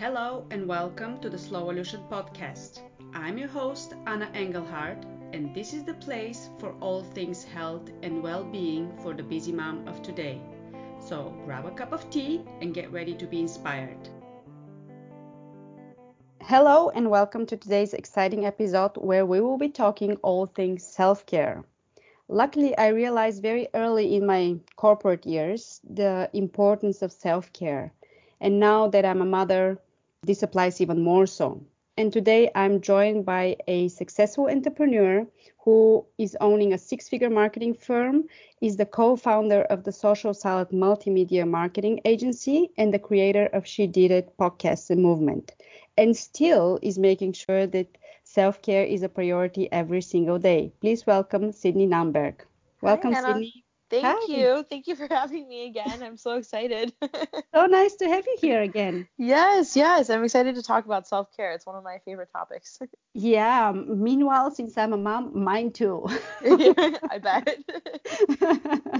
Hello and welcome to the Slowolution podcast. I'm your host, Anna Engelhardt, and this is the place for all things health and well being for the busy mom of today. So grab a cup of tea and get ready to be inspired. Hello and welcome to today's exciting episode where we will be talking all things self care. Luckily, I realized very early in my corporate years the importance of self care. And now that I'm a mother, this applies even more so. And today I'm joined by a successful entrepreneur who is owning a six figure marketing firm, is the co founder of the Social Salad Multimedia Marketing Agency, and the creator of She Did It podcast and movement, and still is making sure that self care is a priority every single day. Please welcome Sydney Nanberg. Welcome, Hi, Sydney. Thank Hi. you. Thank you for having me again. I'm so excited. So nice to have you here again. yes, yes. I'm excited to talk about self care. It's one of my favorite topics. Yeah, meanwhile, since I'm a mom, mine too. I bet.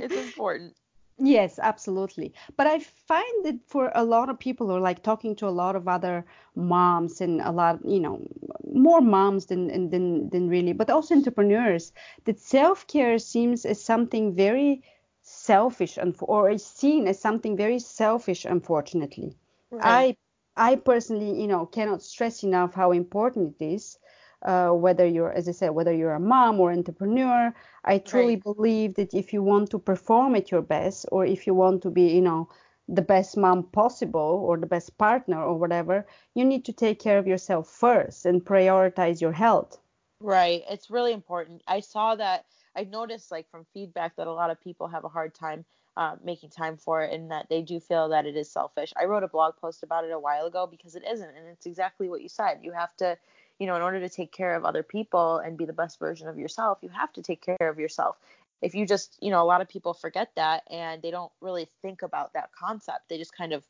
it's important. Yes, absolutely. But I find that for a lot of people, or like talking to a lot of other moms and a lot, you know, more moms than than than really, but also entrepreneurs, that self-care seems as something very selfish and or is seen as something very selfish, unfortunately. Right. I I personally, you know, cannot stress enough how important it is. Uh, whether you're, as I said, whether you're a mom or entrepreneur, I truly Right. believe that if you want to perform at your best, or if you want to be, you know, the best mom possible, or the best partner, or whatever, you need to take care of yourself first and prioritize your health. Right. It's really important. I saw that. I noticed, like, from feedback that a lot of people have a hard time uh, making time for it and that they do feel that it is selfish. I wrote a blog post about it a while ago because it isn't. And it's exactly what you said. You have to, you know, in order to take care of other people and be the best version of yourself, you have to take care of yourself. If you just, you know, a lot of people forget that and they don't really think about that concept. They just kind of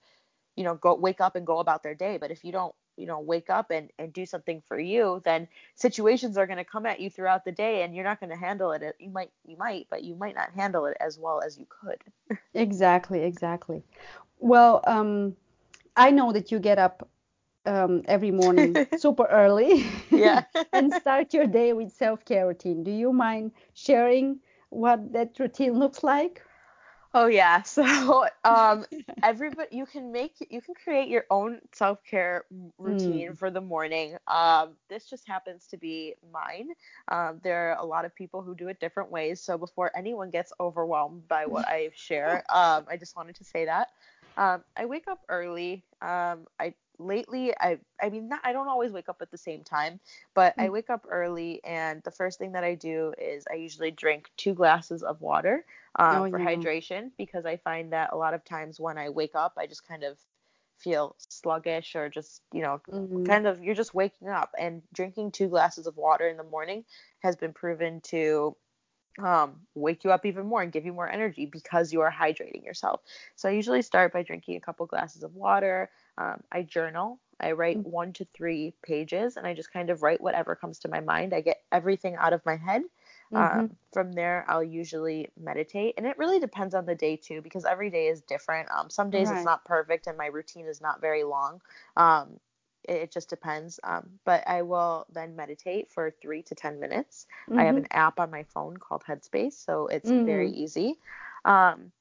you know go wake up and go about their day but if you don't you know wake up and and do something for you then situations are going to come at you throughout the day and you're not going to handle it you might you might but you might not handle it as well as you could Exactly, exactly. Well, um, I know that you get up um, every morning super early yeah and start your day with self-care routine. Do you mind sharing what that routine looks like? Oh yeah. So um everybody you can make you can create your own self-care routine Mm. for the morning. Um this just happens to be mine. Um there are a lot of people who do it different ways. So before anyone gets overwhelmed by what I share, um I just wanted to say that. Um I wake up early. Um I lately I I mean not, I don't always wake up at the same time, but I Mm. wake up early and the first thing that I do is I usually drink two glasses of water Oh um, for yeah. hydration because I find that a lot of times when I wake up, I just kind of feel sluggish or just, you know, Mm. kind of you're just waking up. And drinking two glasses of water in the morning has been proven to um, wake you up even more and give you more energy because you are hydrating yourself. So I usually start by drinking a couple glasses of water. Um, I journal. I write Mm. one to three pages and I just kind of write whatever comes to my mind. I get everything out of my head. Mhm. Um, from there, I'll usually meditate. And it really depends on the day too, because every day is different. Um, some days it's not perfect and my routine is not very long. Um, it, just depends. Um, but I will then meditate for three to 10 minutes. I have Mhm. an app on my phone called Headspace, so it's very Mhm. easy. Um,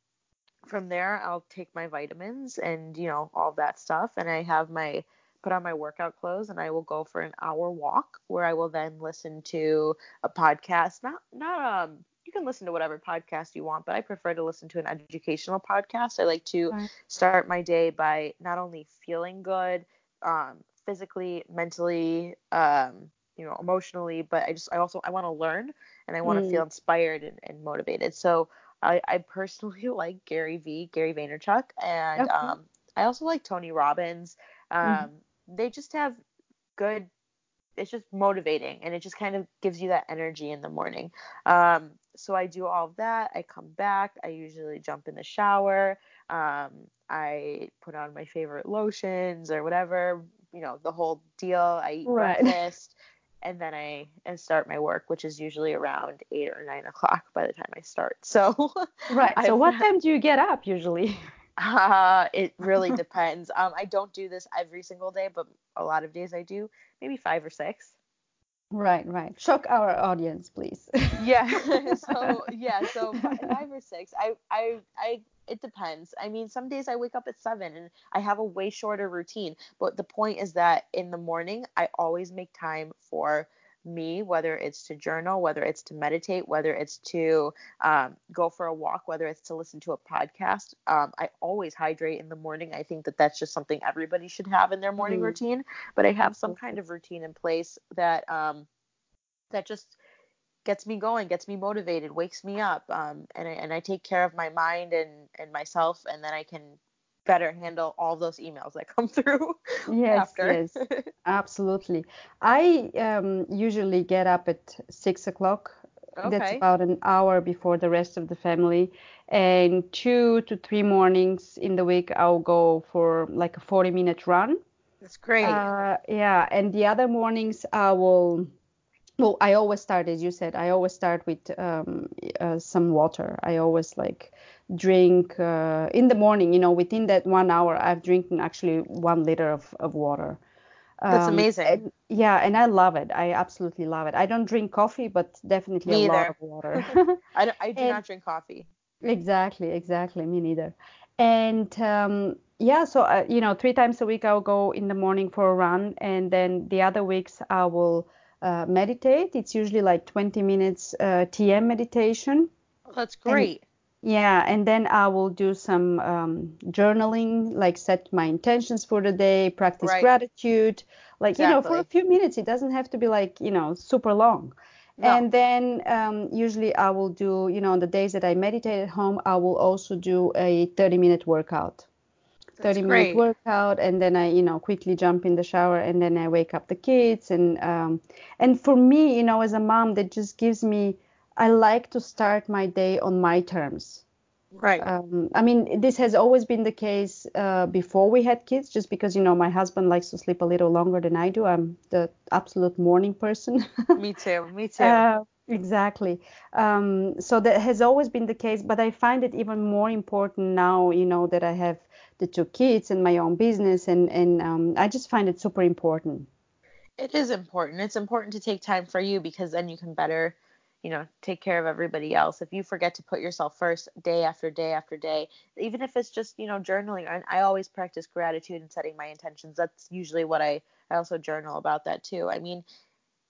from there, I'll take my vitamins and you know all that stuff, and I have my put on my workout clothes, and I will go for an hour walk where I will then listen to a podcast. Not not um. You can listen to whatever podcast you want, but I prefer to listen to an educational podcast. I like to Right. start my day by not only feeling good, um, physically, mentally, um, you know, emotionally, but I just I also I want to learn and I want to Mm. feel inspired and, and motivated. So I, I personally like Gary V, Gary Vaynerchuk, and Okay. um, I also like Tony Robbins. Mhm. Um, they just have good. It's just motivating, and it just kind of gives you that energy in the morning. Um, so I do all of that. I come back. I usually jump in the shower. Um, I put on my favorite lotions or whatever, you know, the whole deal. I eat Right. breakfast and then I and start my work, which is usually around eight or nine o'clock by the time I start. So Right. So I've what time do you get up usually? Uh, it really depends. Um, I don't do this every single day, but a lot of days I do. Maybe five or six. Right, right. Shock our audience, please. yeah. so yeah, so five or six. I, I, I. It depends. I mean, some days I wake up at seven and I have a way shorter routine. But the point is that in the morning, I always make time for me, whether it's to journal, whether it's to meditate, whether it's to um, go for a walk, whether it's to listen to a podcast. Um, I always hydrate in the morning. I think that that's just something everybody should have in their morning mm. routine. But I have some kind of routine in place that um, that just gets me going, gets me motivated, wakes me up, um, and I, and I take care of my mind and and myself, and then I can better handle all those emails that come through yes yes. Absolutely. I um, usually get up at six o'clock. Okay. that's about an hour before the rest of the family. And two to three mornings in the week i'll go for like a 40 minute run. That's great. Uh, yeah and the other mornings i will well i always start as you said i always start with um, uh, some water. I always like drink uh, in the morning you know within that one hour i've drinking actually one liter of, of water. That's um, amazing. and, yeah and i love it. I absolutely love it. I don't drink coffee but definitely me a either. lot of water. I, do, I do and, not drink coffee. Exactly exactly. Me neither. And um, yeah so uh, you know three times a week i'll go in the morning for a run and then the other weeks i will uh, meditate it's usually like 20 minutes uh, tm meditation oh, that's great yeah, and then I will do some um, journaling, like set my intentions for the day, practice right. gratitude, like exactly. you know, for a few minutes. It doesn't have to be like you know super long. No. And then um, usually I will do, you know, on the days that I meditate at home, I will also do a 30 minute workout. That's 30 great. minute workout and then I, you know, quickly jump in the shower and then I wake up the kids and um, and for me, you know, as a mom, that just gives me I like to start my day on my terms. Right. Um, I mean, this has always been the case uh, before we had kids, just because you know my husband likes to sleep a little longer than I do. I'm the absolute morning person. me too. Me too. Uh, exactly. Um, so that has always been the case, but I find it even more important now. You know that I have the two kids and my own business, and and um, I just find it super important. It is important. It's important to take time for you because then you can better you know take care of everybody else if you forget to put yourself first day after day after day even if it's just you know journaling and i always practice gratitude and setting my intentions that's usually what i i also journal about that too i mean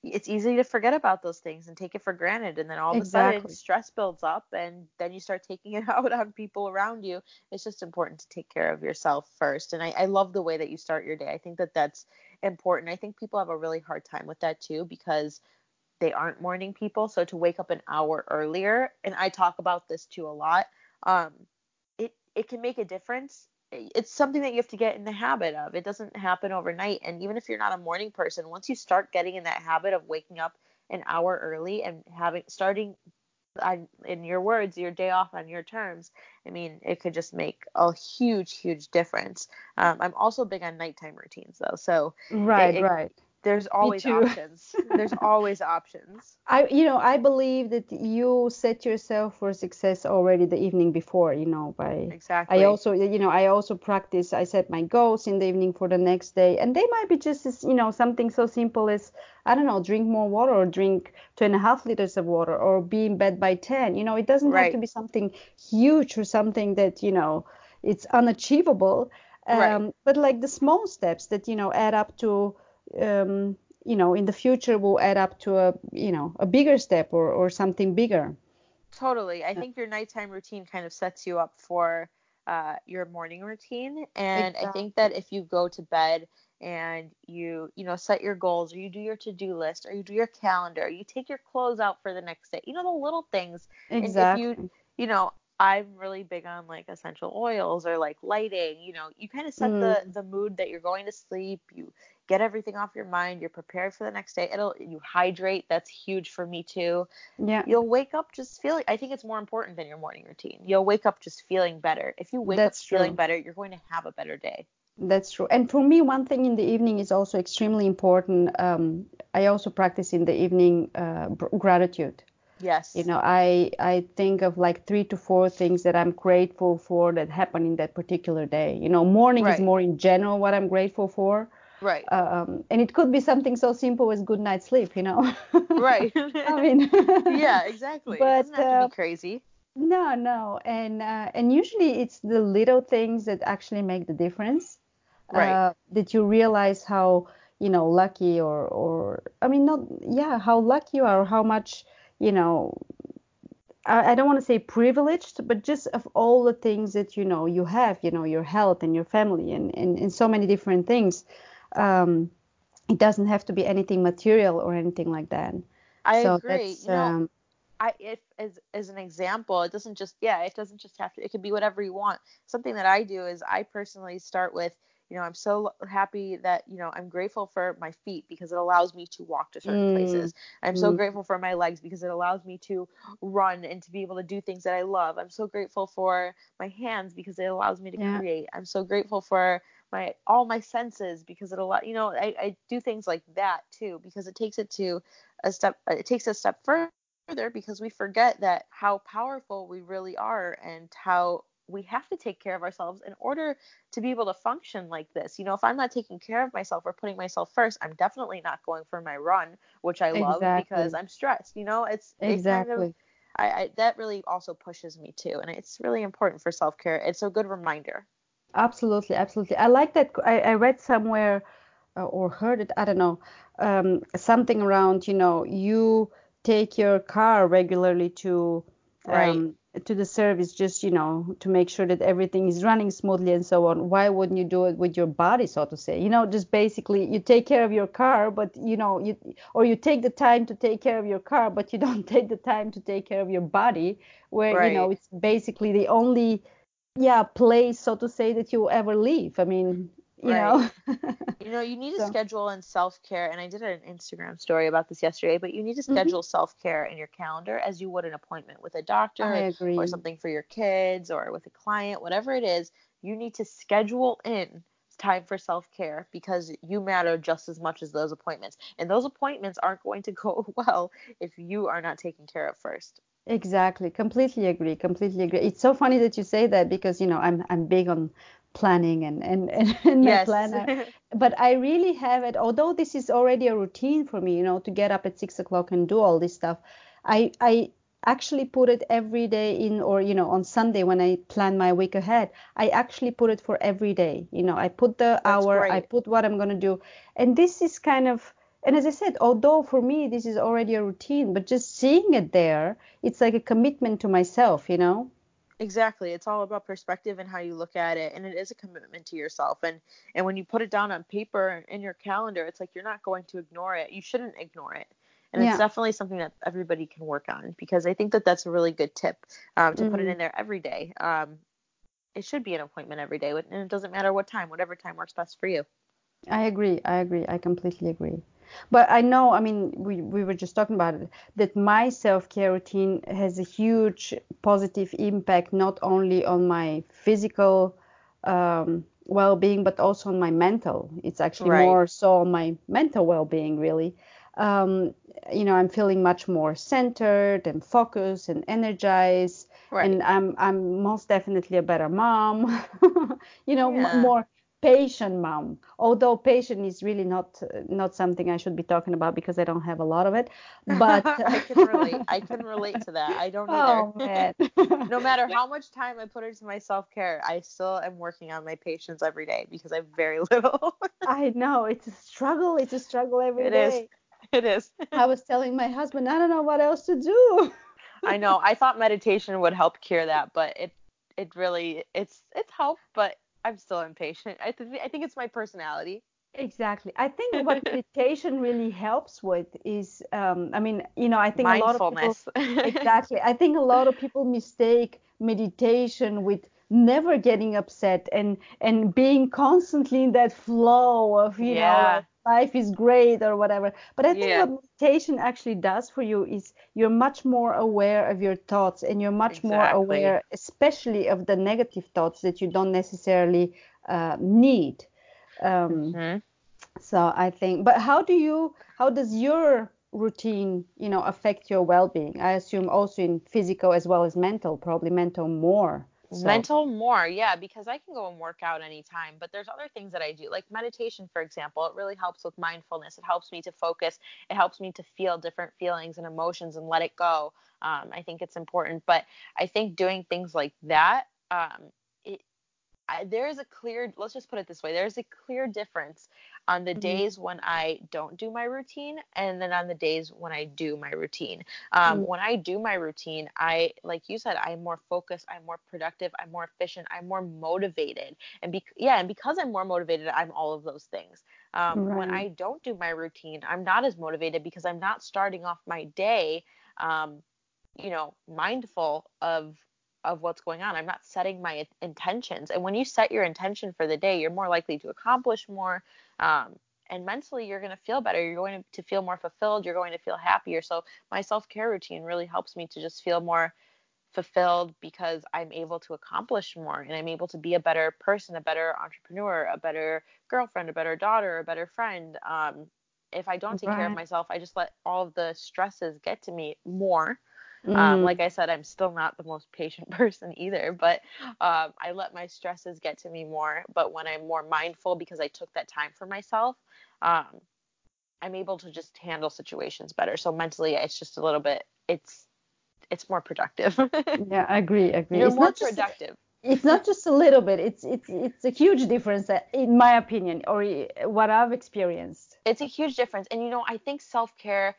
it's easy to forget about those things and take it for granted and then all of exactly. a sudden stress builds up and then you start taking it out on people around you it's just important to take care of yourself first and I, I love the way that you start your day i think that that's important i think people have a really hard time with that too because they aren't morning people. So to wake up an hour earlier, and I talk about this too a lot, um, it it can make a difference. It's something that you have to get in the habit of. It doesn't happen overnight. And even if you're not a morning person, once you start getting in that habit of waking up an hour early and having starting on, in your words, your day off on your terms, I mean, it could just make a huge, huge difference. Um, I'm also big on nighttime routines, though. So right, it, right there's always options. There's always options. I you know i believe that you set yourself for success already the evening before you know by exactly. i also you know i also practice i set my goals in the evening for the next day and they might be just as you know something so simple as i don't know drink more water or drink two and a half liters of water or be in bed by 10 you know it doesn't right. have to be something huge or something that you know it's unachievable. Um, right. but like the small steps that you know add up to um, you know in the future will add up to a you know a bigger step or or something bigger totally i think your nighttime routine kind of sets you up for uh, your morning routine and exactly. i think that if you go to bed and you you know set your goals or you do your to-do list or you do your calendar you take your clothes out for the next day you know the little things exactly and if you you know I'm really big on like essential oils or like lighting. You know, you kind of set mm. the the mood that you're going to sleep. You get everything off your mind. You're prepared for the next day. It'll you hydrate. That's huge for me too. Yeah. You'll wake up just feeling. I think it's more important than your morning routine. You'll wake up just feeling better. If you wake That's up feeling better, you're going to have a better day. That's true. And for me, one thing in the evening is also extremely important. Um, I also practice in the evening uh, gratitude. Yes. You know, I I think of like three to four things that I'm grateful for that happened in that particular day. You know, morning Right. is more in general what I'm grateful for. Right. Um, and it could be something so simple as good night's sleep, you know. right. I mean, yeah, exactly. it But, doesn't have to uh, be crazy. no, no, and uh, and usually it's the little things that actually make the difference. Right. Uh, that you realize how you know lucky or or I mean not yeah how lucky you are, or how much you know. I, I don't want to say privileged, but just of all the things that you know you have, you know your health and your family and and, and so many different things. Um, it doesn't have to be anything material or anything like that. I so agree. You know, um, I if as as an example, it doesn't just yeah, it doesn't just have to. It could be whatever you want. Something that I do is I personally start with you know I'm so happy that you know I'm grateful for my feet because it allows me to walk to certain Mm, places. I'm so mm. grateful for my legs because it allows me to run and to be able to do things that I love. I'm so grateful for my hands because it allows me to Yeah. create. I'm so grateful for my all my senses because it allow you know I, I do things like that too because it takes it to a step it takes a step further because we forget that how powerful we really are and how we have to take care of ourselves in order to be able to function like this. You know, if I'm not taking care of myself or putting myself first, I'm definitely not going for my run, which I love because I'm stressed. You know, it's it kind Exactly. of I, I that really also pushes me too, and it's really important for self care. It's a good reminder. Absolutely, absolutely. I like that. I, I read somewhere uh, or heard it, I don't know, um, something around, you know, you take your car regularly to Right. um, to the service just, you know, to make sure that everything is running smoothly and so on. Why wouldn't you do it with your body, so to say? You know, just basically you take care of your car, but you know, you or you take the time to take care of your car, but you don't take the time to take care of your body, where, you know, it's basically the only yeah place so to say that you ever leave i mean you know You know, you need to so schedule in self care, and I did an Instagram story about this yesterday, but you need to mhm, schedule self care in your calendar as you would an appointment with a doctor or something for your kids or with a client, whatever it is. You need to schedule in time for self care because you matter just as much as those appointments. And those appointments aren't going to go well if you are not taken care of first. Exactly. Completely agree completely agree. It's so funny that you say that because you know i'm i'm big on planning and and and, and my Yes. planner but i really have it although this is already a routine for me you know to get up at six o'clock and do all this stuff i i actually put it every day in or you know on sunday when i plan my week ahead i actually put it for every day. You know i put the That's hour i put what i'm going to do. And this is kind of and as i said although for me this is already a routine but just seeing it there it's like a commitment to myself you know Exactly. It's all about perspective and how you look at it, and it is a commitment to yourself. And and when you put it down on paper in your calendar, it's like you're not going to ignore it. You shouldn't ignore it. And it's definitely something that everybody can work on because I think that that's a really good tip um, to put it hmm in there every day. Um, it should be an appointment every day, and it doesn't matter what time, whatever time works best for you. I agree. I agree. I completely agree. But I know, I mean, we, we were just talking about it, that my self-care routine has a huge positive impact not only on my physical um, well-being, but also on my mental. It's actually Right. more so on my mental well-being, really. Um, you know, I'm feeling much more centered and focused and energized, Right. and I'm I'm most definitely a better mom. You know, m- Yeah. more patient mom although patient is really not not something i should be talking about because i don't have a lot of it but I can relate. I can relate to that. I don't oh no matter how much time I put into my self care, I still am working on my patience every day because I have very little. i know it's a struggle it's a struggle every it is. day It is. i was telling my husband i don't know what else to do I know. I thought meditation would help cure that, but it it really it's it's helped, but I'm still impatient. I th- I think it's my personality. exactly i think what meditation really helps with is um, i mean you know i think a lot of people Exactly. I think a lot of people mistake meditation with never getting upset and and being constantly in that flow of, you know, yeah. like life is great or whatever. But I think Yeah. what meditation actually does for you is you're much more aware of your thoughts and you're much more aware, especially of the negative thoughts that you don't necessarily uh, need. Um, Mhm. so I think, but how do you, how does your routine, you know, affect your well-being? I assume also in physical as well as mental, probably mental more. So. Mental more, yeah, because I can go and work out anytime, but there's other things that I do, like meditation, for example. It really helps with mindfulness. It helps me to focus. It helps me to feel different feelings and emotions and let it go. Um, I think it's important, but I think doing things like that um, I, there is a clear let's just put it this way there's a clear difference on the mm-hmm. days when i don't do my routine and then on the days when i do my routine um, mm-hmm. when i do my routine i like you said i'm more focused i'm more productive i'm more efficient i'm more motivated and be- yeah and because i'm more motivated i'm all of those things um, right. when i don't do my routine i'm not as motivated because i'm not starting off my day um, you know mindful of of what's going on. I'm not setting my intentions. And when you set your intention for the day, you're more likely to accomplish more. Um, and mentally, you're going to feel better. You're going to feel more fulfilled. You're going to feel happier. So, my self care routine really helps me to just feel more fulfilled because I'm able to accomplish more and I'm able to be a better person, a better entrepreneur, a better girlfriend, a better daughter, a better friend. Um, if I don't take right. care of myself, I just let all of the stresses get to me more. Um, mm. Um, like I said, I'm still not the most patient person either, but um, I let my stresses get to me more. But when I'm more mindful because I took that time for myself, um, I'm able to just handle situations better. So mentally, it's just a little bit, it's it's more productive. yeah, I agree. I agree. You're it's more productive. Just, it's not just a little bit. It's it's it's a huge difference, uh, in my opinion, or what I've experienced. It's a huge difference, and you know, I think self care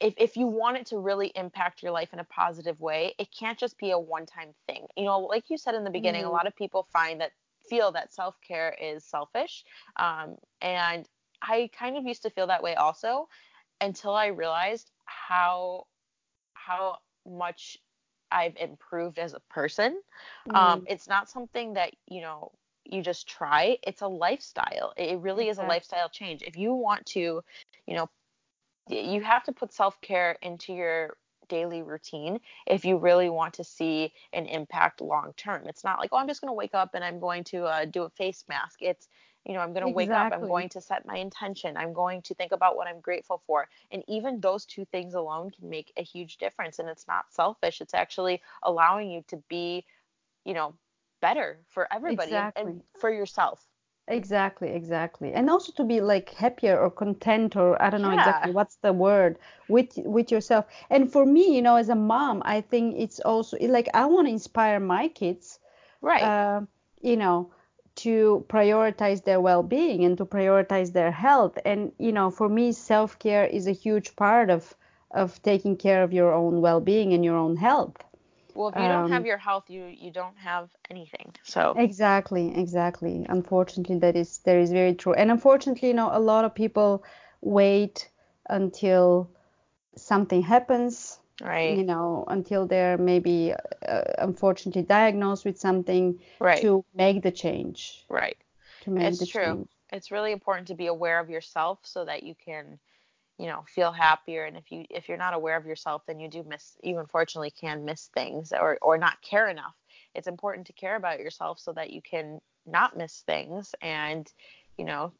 if, if you want it to really impact your life in a positive way, it can't just be a one time thing. You know, like you said in the beginning, mm-hmm. a lot of people find that feel that self care is selfish. Um, and I kind of used to feel that way also until I realized how how much I've improved as a person. Um, mm-hmm. Um, it's not something that, you know, you just try. It's a lifestyle. It really is a lifestyle change. If you want to, you know, you have to put self care into your daily routine if you really want to see an impact long term. It's not like, oh, I'm just going to wake up and I'm going to uh, do a face mask. It's, you know, I'm going to exactly. wake up, I'm going to set my intention, I'm going to think about what I'm grateful for. And even those two things alone can make a huge difference. And it's not selfish, it's actually allowing you to be, you know, better for everybody exactly. and, and for yourself. Exactly, exactly. And also to be like happier or content or I don't know yeah. exactly what's the word with with yourself. And for me, you know, as a mom, I think it's also like I want to inspire my kids. Right. Uh, you know, to prioritize their well-being and to prioritize their health. And you know, for me, self-care is a huge part of of taking care of your own well-being and your own health. Well, if you don't have um, your health, you you don't have anything. So exactly, exactly. Unfortunately, that is that is very true. And unfortunately, you know, a lot of people wait until something happens. Right. You know, until they're maybe uh, unfortunately diagnosed with something right. to make the change. Right. To make it's the true. Change. It's really important to be aware of yourself so that you can you know feel happier. And if you if you're not aware of yourself then you do miss you unfortunately can miss things or or not care enough. It's important to care about yourself so that you can not miss things and you know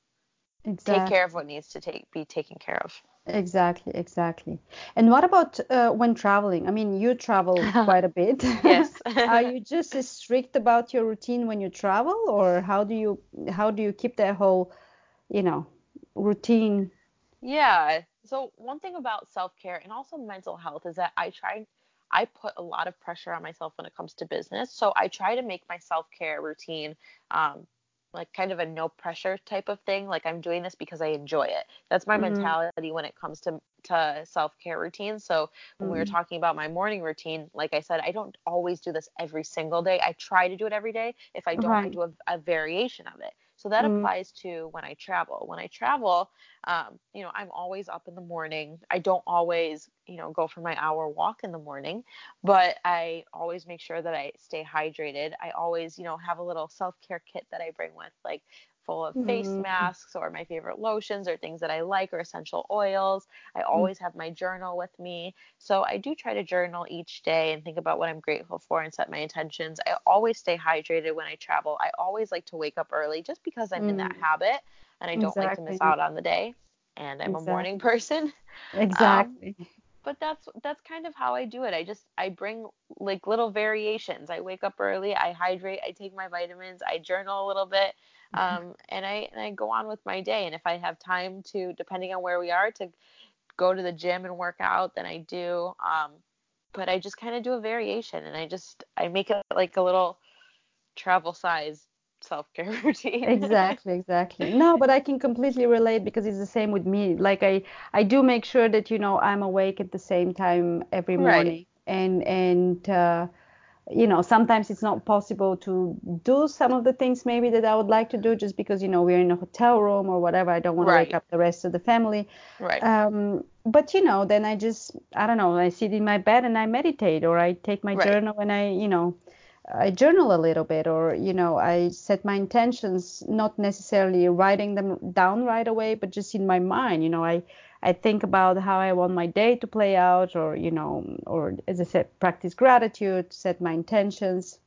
exactly. take care of what needs to take be taken care of. Exactly exactly. And what about uh, when traveling? I mean you travel quite a bit. Yes. Are you just as strict about your routine when you travel or how do you how do you keep that whole you know routine yeah. So one thing about self-care and also mental health is that I try I put a lot of pressure on myself when it comes to business. So I try to make my self-care routine um, like kind of a no pressure type of thing. Like I'm doing this because I enjoy it. That's my mm-hmm. mentality when it comes to to self-care routines. So when mm-hmm. we were mm-hmm. talking about my morning routine, like I said, I don't always do this every single day. I try to do it every day. If I don't, right. I do a, a variation of it. So that mm-hmm. applies to when I travel. When I travel, um, you know, I'm always up in the morning. I don't always, you know, go for my hour walk in the morning, but I always make sure that I stay hydrated. I always, you know, have a little self care kit that I bring with, like full of face mm-hmm. masks or my favorite lotions or things that I like or essential oils. I mm. always have my journal with me. So I do try to journal each day and think about what I'm grateful for and set my intentions. I always stay hydrated when I travel. I always like to wake up early just because I'm mm. in that mm. habit and I don't exactly. like to miss out on the day. and I'm Exactly. a morning person. Exactly. Um, but that's that's kind of how I do it. I just I bring like little variations. I wake up early, I hydrate, I take my vitamins, I journal a little bit, um, and I and I go on with my day. And if I have time to, depending on where we are, to go to the gym and work out, then I do. Um, but I just kind of do a variation, and I just I make it like a little travel size self care routine. Exactly, exactly. No, but I can completely relate because it's the same with me. Like I I do make sure that, you know, I'm awake at the same time every morning Right. And and uh you know, sometimes it's not possible to do some of the things maybe that I would like to do just because, you know, we're in a hotel room or whatever. I don't want to wake up the rest of the family. Right. Um, but you know, then I just, I don't know, I sit in my bed and I meditate or I take my Right. journal and I, you know, I journal a little bit or, you know, I set my intentions, not necessarily writing them down right away, but just in my mind, you know, I, I think about how I want my day to play out or, you know, or as I said, practice gratitude, set my intentions.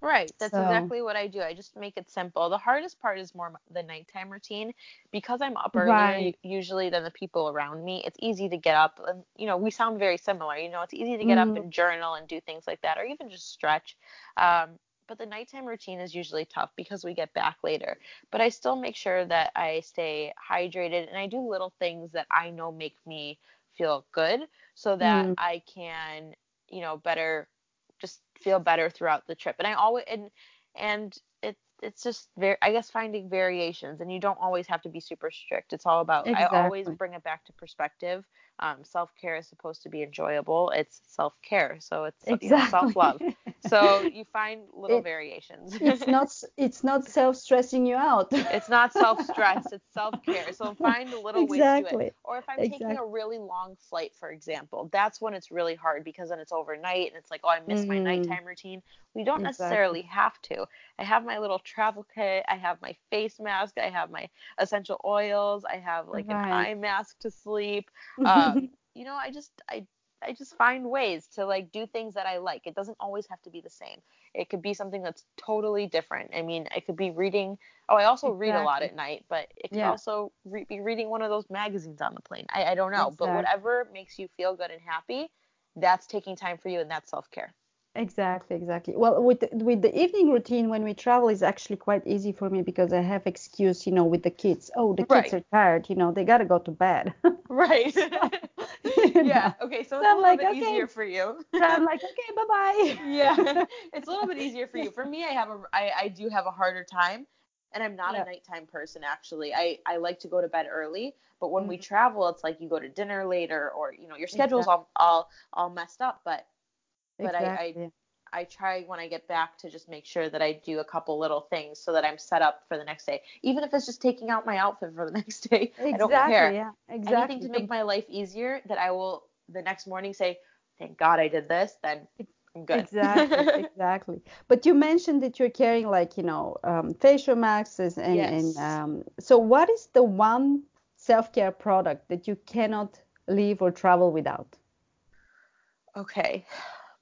Right. That's So, exactly what I do. I just make it simple. The hardest part is more the nighttime routine because I'm up earlier right. usually than the people around me. It's easy to get up and you know, we sound very similar. You know, it's easy to get up Mm, and journal and do things like that or even just stretch. Um but the nighttime routine is usually tough because we get back later. But I still make sure that I stay hydrated and I do little things that I know make me feel good so that mm, I can, you know, better feel better throughout the trip. And I always and and it it's just very I guess finding variations and you don't always have to be super strict. It's all about I always bring it back to perspective. Um, self care is supposed to be enjoyable. It's self care, so it's you know self love. So you find little It, variations. it's not it's not self-stressing you out. It's not self stress, it's self care. So find a little ways to do it. Or if I'm taking a really long flight, for example, that's when it's really hard because then it's overnight and it's like, oh, I missed my Mm, nighttime routine. We don't exactly. necessarily have to. I have my little travel kit, I have my face mask, I have my essential oils, I have like an eye mask to sleep. Um, you know, I just I I just find ways to like do things that I like. It doesn't always have to be the same. It could be something that's totally different. I mean, it could be reading Oh, I also read a lot at night, but it could Yeah, also re- be reading one of those magazines on the plane. I, I don't know, but whatever makes you feel good and happy, that's taking time for you and that's self care. Exactly, exactly. Well, with the, with the evening routine when we travel is actually quite easy for me because I have excuse, you know, with the kids. Oh, the kids Right. are tired, you know, they gotta go to bed. Right. Yeah. Okay. So so it's a I'm little like, bit okay. easier for you. So I'm like, okay, bye bye. yeah. It's a little bit easier for you. For me, I have a I, I do have a harder time and I'm not a nighttime person actually. I, I like to go to bed early, but when we Mm, travel, it's like you go to dinner later or you know, your schedule's exactly, all all all messed up, but but I, I. I try when I get back to just make sure that I do a couple little things so that I'm set up for the next day. Even if it's just taking out my outfit for the next day, I don't Exactly, care. yeah, exactly. Anything to make my life easier that I will the next morning say, thank God I did this, then I'm good. Exactly, exactly. But you mentioned that you're carrying like, you know, um, facial masks and and um, so what is the one self-care product that you cannot leave or travel without? Okay.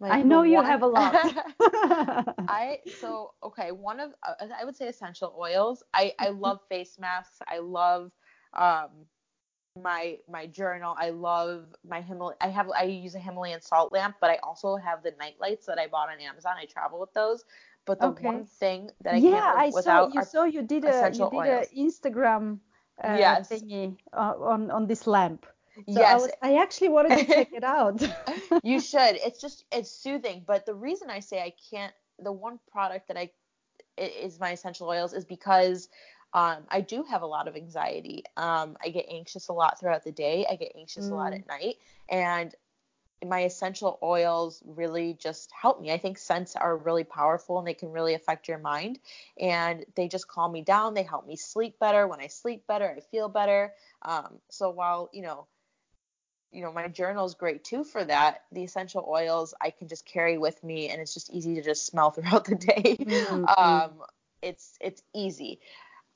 My I know you one have a lot. I so okay, one of uh, I would say essential oils. I I love face masks. I love um my my journal. I love my Himal I have I use a Himalayan salt lamp, but I also have the night lights that I bought on Amazon. I travel with those. But the one thing that I can't live I saw without you are saw you did a you did a. Instagram uh, Yes. thingy uh, on on this lamp. So I Yes. was I actually wanted to check it out. you should. It's just it's soothing. But the reason I say I can't the one product that I is my essential oils is because um, I do have a lot of anxiety. Um, I get anxious a lot throughout the day. I get anxious a lot Mm, at night, and my essential oils really just help me. I think scents are really powerful and they can really affect your mind. And they just calm me down. They help me sleep better. When I sleep better, I feel better. Um, so while you know you know my journal is great too for that the essential oils i can just carry with me and it's just easy to just smell throughout the day mm, mm. um it's it's easy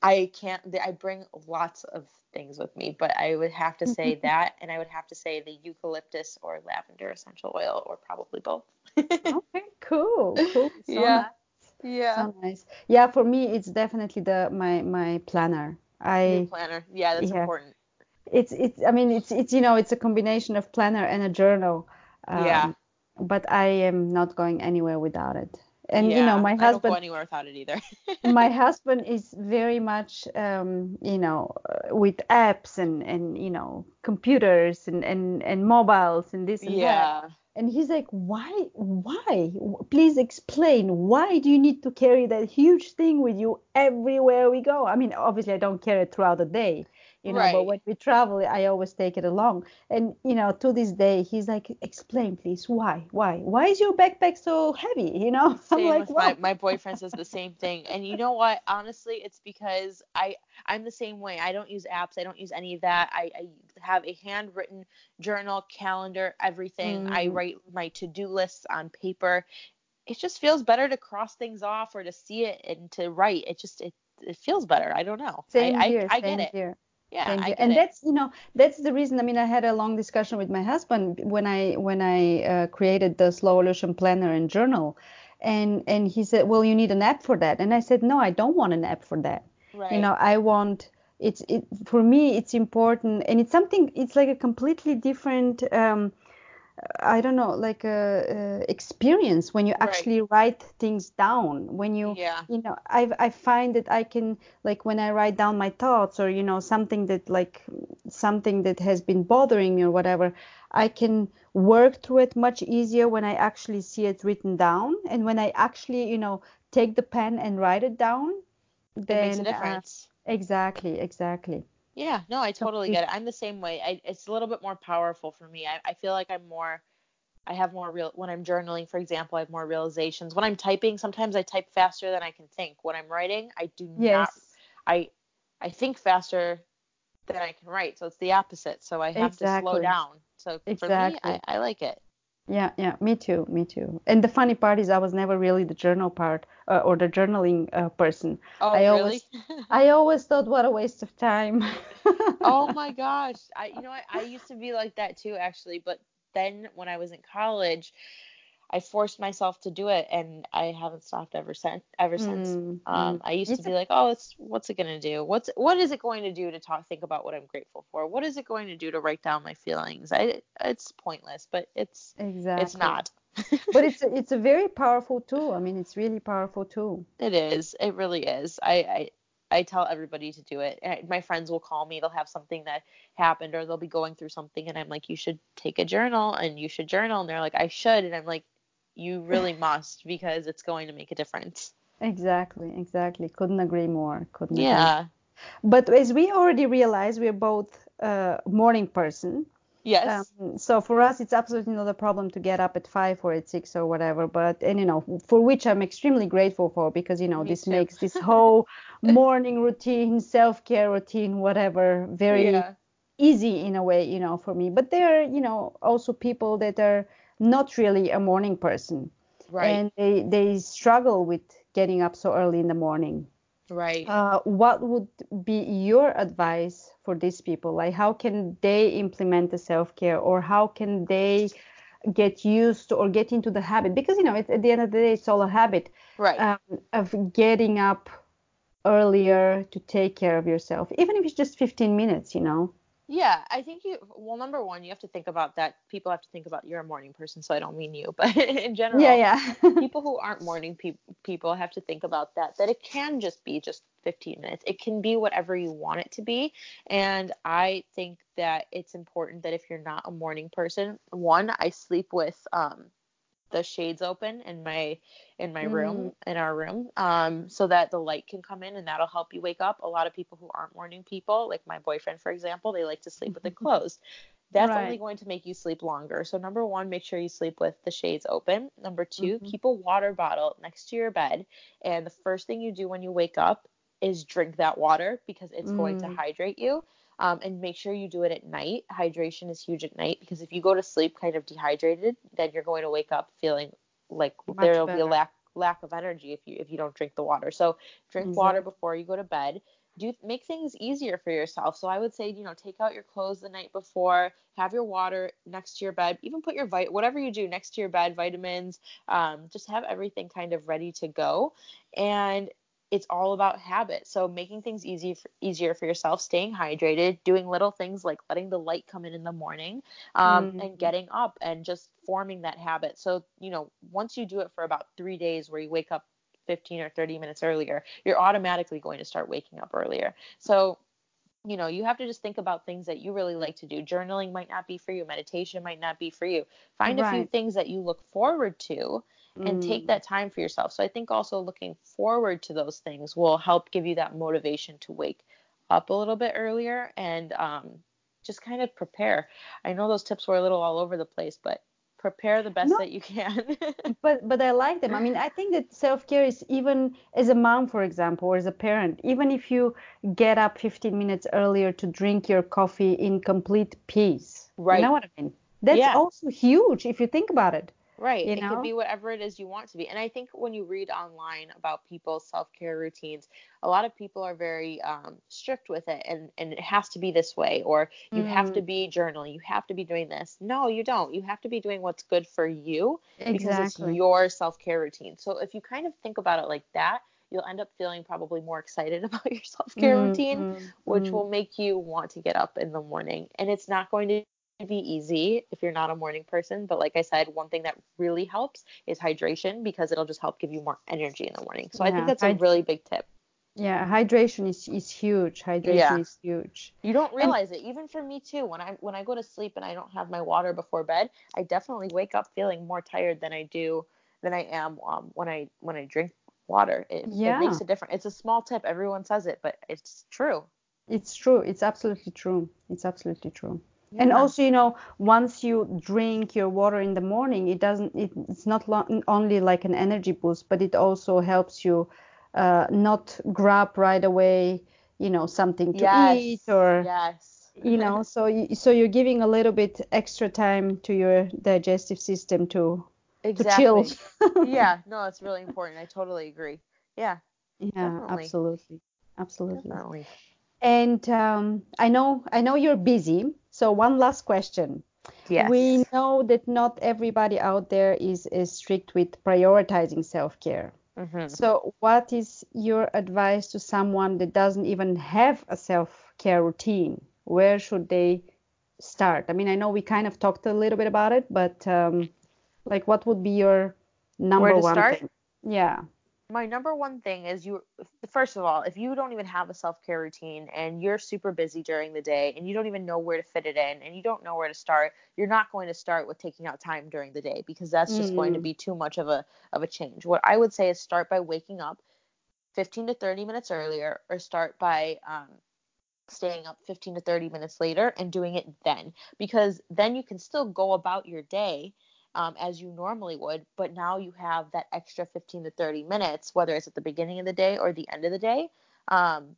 i can't i bring lots of things with me but i would have to say that and i would have to say the eucalyptus or lavender essential oil or probably both Okay, cool, cool. So yeah nice. yeah So nice. Yeah, for me it's definitely the my my planner. your I planner yeah that's yeah, important it's it's I mean it's it's you know it's a combination of planner and a journal. Um, yeah. But I am not going anywhere without it. And yeah, you know my husband. I don't go anywhere without it either. my husband is very much um, you know uh, with apps and and you know computers and and and mobiles and this and yeah. that and he's like why why please explain why do you need to carry that huge thing with you everywhere we go i mean obviously i don't carry it throughout the day you know right. but when we travel i always take it along. And you know to this day he's like explain please. Why? Why? Why is your backpack so heavy? You know? Same I'm like with my, my boyfriend says the same thing. And you know what? Honestly it's because i i'm the same way. I don't use apps. I don't use any of that. I, I have a handwritten journal calendar everything. Mm. i write my to-do lists on paper. It just feels better to cross things off or to see it and to write. It just it it feels better. I don't know. Same I, here. I, I same get it. Here yeah and it. that's you know that's the reason i mean i had a long discussion with my husband when i when i uh, created the Slowolution planner and journal and and he said well you need an app for that and i said no i don't want an app for that right. you know i want it's it for me it's important and it's something it's like a completely different um I don't know, like a, a experience when you Right. actually write things down. When you, Yeah. you know, I I find that I can like when I write down my thoughts or you know something that like something that has been bothering me or whatever, I can work through it much easier when I actually see it written down and when I actually you know take the pen and write it down. It Then makes a uh, difference. exactly, exactly. Yeah, no, I totally get it. I'm the same way. I, it's a little bit more powerful for me. I, I feel like I'm more, I have more real, when I'm journaling, for example, I have more realizations. When I'm typing, sometimes I type faster than I can think. When I'm writing, I do not, Yes. I, I think faster than I can write. So it's the opposite. So I have to slow down. So for me, I, I like it. Yeah, yeah, me too, me too. And the funny part is I was never really the journal part uh, or the journaling uh, person. Oh, I really? always I always thought what a waste of time. oh my gosh. I, you know what? I used to be like that too, actually. But then when I was in college, I forced myself to do it, and I haven't stopped ever since. Ever since, Mm, um, mm. I used It's to be a- like, "Oh, it's what's it gonna do? What's what is it going to do to talk, think about what I'm grateful for? What is it going to do to write down my feelings? I, it's pointless, but it's Exactly. it's not. But it's a, it's a very powerful tool. I mean, it's really powerful tool. It is. It really is. I, I I tell everybody to do it. My friends will call me. They'll have something that happened or they'll be going through something and I'm like, "You should take a journal and you should journal." And they're like, "I should." And I'm like, "You really must because it's going to make a difference." Exactly, exactly. Couldn't agree more. Couldn't agree. Yeah. But as we already realized, we're both uh, morning person. Yes. Um, so for us, it's absolutely not a problem to get up at five or at six or whatever. But and you know, for which I'm extremely grateful for because you know Me this too. makes this whole morning routine, self-care routine, whatever, very yeah. easy in a way, you know, for me. But there are you know also people that are not really a morning person Right. and they they struggle with getting up so early in the morning. right. Uh, what would be your advice for these people? Like, how can they implement the self care, or how can they get used to or get into the habit? Because you know, it's, at the end of the day, it's all a habit right. um, of getting up earlier to take care of yourself, even if it's just 15 minutes. You know. Yeah, I think you well number one, you have to think about that. People have to think about you're a morning person, so I don't mean you, but in general, Yeah, yeah. people who aren't morning pe- people have to think about that that it can just be just 15 minutes it can be whatever you want it to be and i think that it's important that if you're not a morning person one i sleep with um the shades open in my in my room in our room um so that the light can come in and that'll help you wake up a lot of people who aren't morning people like my boyfriend for example they like to sleep with it closed that's only going to make you sleep longer. So number one, make sure you sleep with the shades open. Number 2 Mhm. keep a water bottle next to your bed, and the first thing you do when you wake up is drink that water because it's going to Mm. hydrate you. Um, and make sure you do it at night. Hydration is huge at night because if you go to sleep kind of dehydrated, then you're going to wake up feeling like Much there'll be a lack lack of energy if you if you don't drink the water. So drink water before you go to bed do make things easier for yourself. So I would say, you know, take out your clothes the night before, have your water next to your bed, even put your vit whatever you do next to your bed, vitamins, um, just have everything kind of ready to go. And it's all about habit. So making things easy for, easier for yourself, staying hydrated, doing little things like letting the light come in in the morning, um, mm. and getting up and just forming that habit. So you know, once you do it for about three days, where you wake up 15 or 30 minutes earlier, you're automatically going to start waking up earlier. So you know, you have to just think about things that you really like to do. Journaling might not be for you, meditation might not be for you. Find right. a few things that you look forward to and mm. take that time for yourself. So I think also looking forward to those things will help give you that motivation to wake up a little bit earlier and um, just kind of prepare. I know those tips were a little all over the place, but prepare the best no, that you can. but but I like them. I mean, I think that self-care is even as a mom, for example, or as a parent, even if you get up 15 minutes earlier to drink your coffee in complete peace. Right. You know what I mean? That's yeah. also huge if you think about it. Right. You it know? could be whatever it is you want to be. And I think when you read online about people's self care routines, a lot of people are very um, strict with it and, and it has to be this way, or you mm. have to mm. be journaling, you have to be doing this. No, you don't. You have to be doing what's good for you exactly. because it's your self care routine. So if you kind of think about it like that, you'll end up feeling probably more excited about your self care mm, routine, mm, which mm. will make you want to get up in the morning. And it's not going to be easy if you're not a morning person. But like I said, one thing that really helps is hydration because it'll just help give you more energy in the morning. So yeah, I think that's a really big tip. Yeah, hydration is, is huge. Hydration yeah. is huge. You don't realize and, it. Even for me too. When I when I go to sleep and I don't have my water before bed, I definitely wake up feeling more tired than I do than I am um, when I when I drink water. It, yeah. it makes a difference. It's a small tip. Everyone says it, but it's true. It's true. It's absolutely true. It's absolutely true. Yeah. And also, you know, once you drink your water in the morning, it doesn't. It, it's not lo- only like an energy boost, but it also helps you uh, not grab right away, you know, something to yes. eat or. Yes. you know, so you, so you're giving a little bit extra time to your digestive system to exactly. to chill. yeah, no, it's really important. I totally agree. Yeah. Yeah, definitely. absolutely, absolutely. Definitely. And um, I know I know you're busy, so one last question. Yes. We know that not everybody out there is, is strict with prioritizing self-care. Mm-hmm. So what is your advice to someone that doesn't even have a self-care routine? Where should they start? I mean, I know we kind of talked a little bit about it, but um, like what would be your number one Where to start? thing? Yeah my number one thing is you first of all if you don't even have a self-care routine and you're super busy during the day and you don't even know where to fit it in and you don't know where to start you're not going to start with taking out time during the day because that's just mm. going to mm. be too much of a of a change what i would say is start by waking up 15 to 30 minutes earlier or start by um, staying up 15 to 30 minutes later and doing it then because then you can still go about your day um, as you normally would, but now you have that extra 15 to 30 minutes, whether it's at the beginning of the day or the end of the day, um,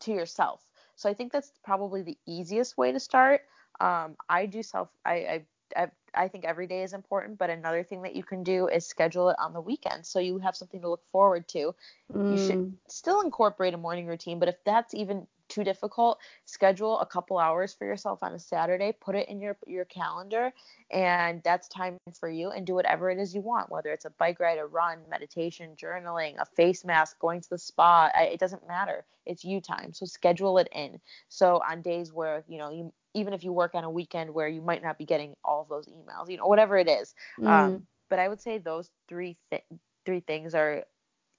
to yourself. So I think that's probably the easiest way to start. Um, I do self, I, I, I, I think every day is important, but another thing that you can do is schedule it on the weekend so you have something to look forward to. Mm. You should mm. still incorporate a morning routine, but if that's even too difficult, schedule a couple hours for yourself on a Saturday, put it in your your calendar, and that's time for you and do whatever it is you want, whether it's a bike ride, a run, meditation, journaling, a face mask, going to the spa, it doesn't matter. It's you time. So schedule it in. So on days where, you know, you even if you work on a weekend where you might not be getting all of those emails, you know, whatever it is. Mm. Um, but I would say those three th- three things are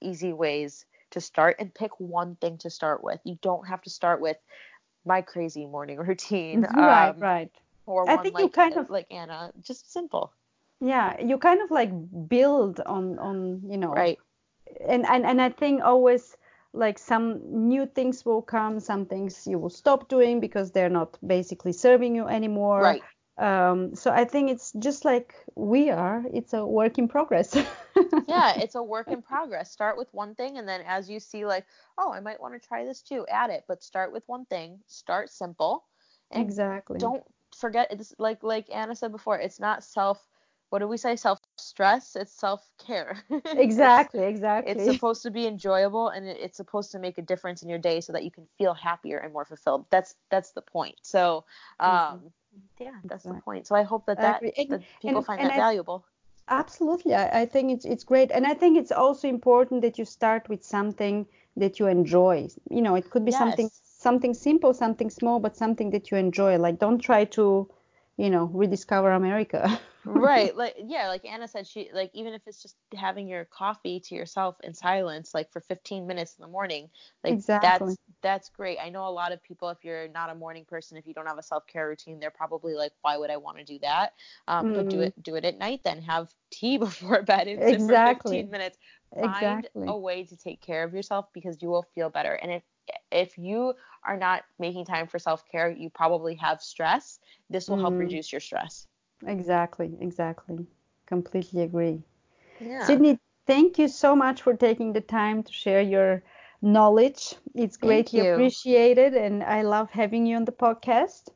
easy ways to start and pick one thing to start with. You don't have to start with my crazy morning routine. Right, um, right. Or I think like, you kind of like Anna, just simple. Yeah, you kind of like build on on you know. Right. And and and I think always like some new things will come, some things you will stop doing because they're not basically serving you anymore. Right. Um, so I think it's just like we are. It's a work in progress. yeah, it's a work in progress. Start with one thing, and then as you see, like, oh, I might want to try this too, add it. But start with one thing. Start simple. exactly. Don't forget. It's like like Anna said before. It's not self. What do we say? Self stress. It's self care. exactly. exactly. It's supposed to be enjoyable, and it's supposed to make a difference in your day so that you can feel happier and more fulfilled. That's that's the point. So. Um, mm-hmm yeah, that's the point. So I hope that that, and, that people and, find and that I, valuable. Absolutely. I, I think it's it's great. And I think it's also important that you start with something that you enjoy. You know, it could be Yes. something something simple, something small, but something that you enjoy. Like don't try to, you know, rediscover America. right like yeah like anna said she like even if it's just having your coffee to yourself in silence like for 15 minutes in the morning like Exactly. that's that's great i know a lot of people if you're not a morning person if you don't have a self-care routine they're probably like why would i want to do that um, but do Mm. it do it at night then have tea before bed and sit for Exactly. 15 minutes find Exactly. a way to take care of yourself because you will feel better and if if you are not making time for self-care you probably have stress this will help Mm. reduce your stress Exactly. Exactly. Completely agree. yeah Sydney, thank you so much for taking the time to share your knowledge. It's greatly appreciated, and I love having you on the podcast.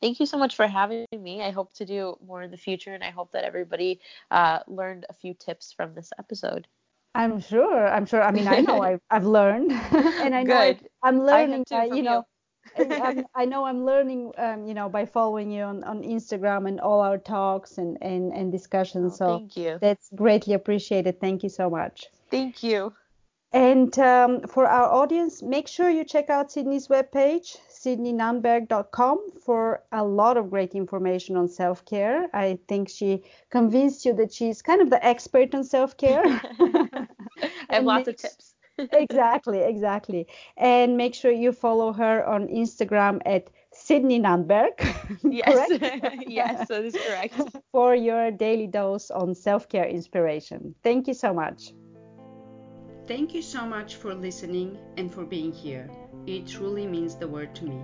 Thank you so much for having me. I hope to do more in the future, and I hope that everybody uh, learned a few tips from this episode. I'm sure. I'm sure. I mean, I know I've, I've learned, and I know I, Good. I'm learning. have too uh, you know. I- I'm, I know I'm learning. Um, you know, by following you on, on Instagram and all our talks and and and discussions. Oh, so thank you. that's greatly appreciated. Thank you so much. Thank you. And um, for our audience, make sure you check out Sydney's webpage, sydneynanberg.com, for a lot of great information on self care. I think she convinced you that she's kind of the expert on self care. I have lots of tips. Exactly, exactly. And make sure you follow her on Instagram at Sydney Nanberg. yes. yes, that is correct. for your daily dose on self care inspiration. Thank you so much. Thank you so much for listening and for being here. It truly means the world to me.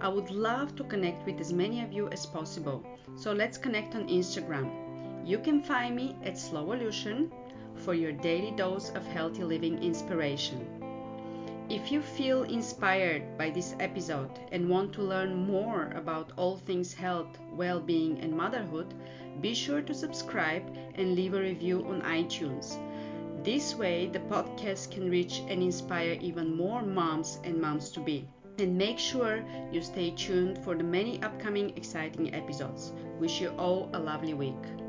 I would love to connect with as many of you as possible, so let's connect on Instagram. You can find me at Slowolution for your daily dose of healthy living inspiration. If you feel inspired by this episode and want to learn more about all things health, well being, and motherhood, be sure to subscribe and leave a review on iTunes. This way, the podcast can reach and inspire even more moms and moms to be. And make sure you stay tuned for the many upcoming exciting episodes. Wish you all a lovely week.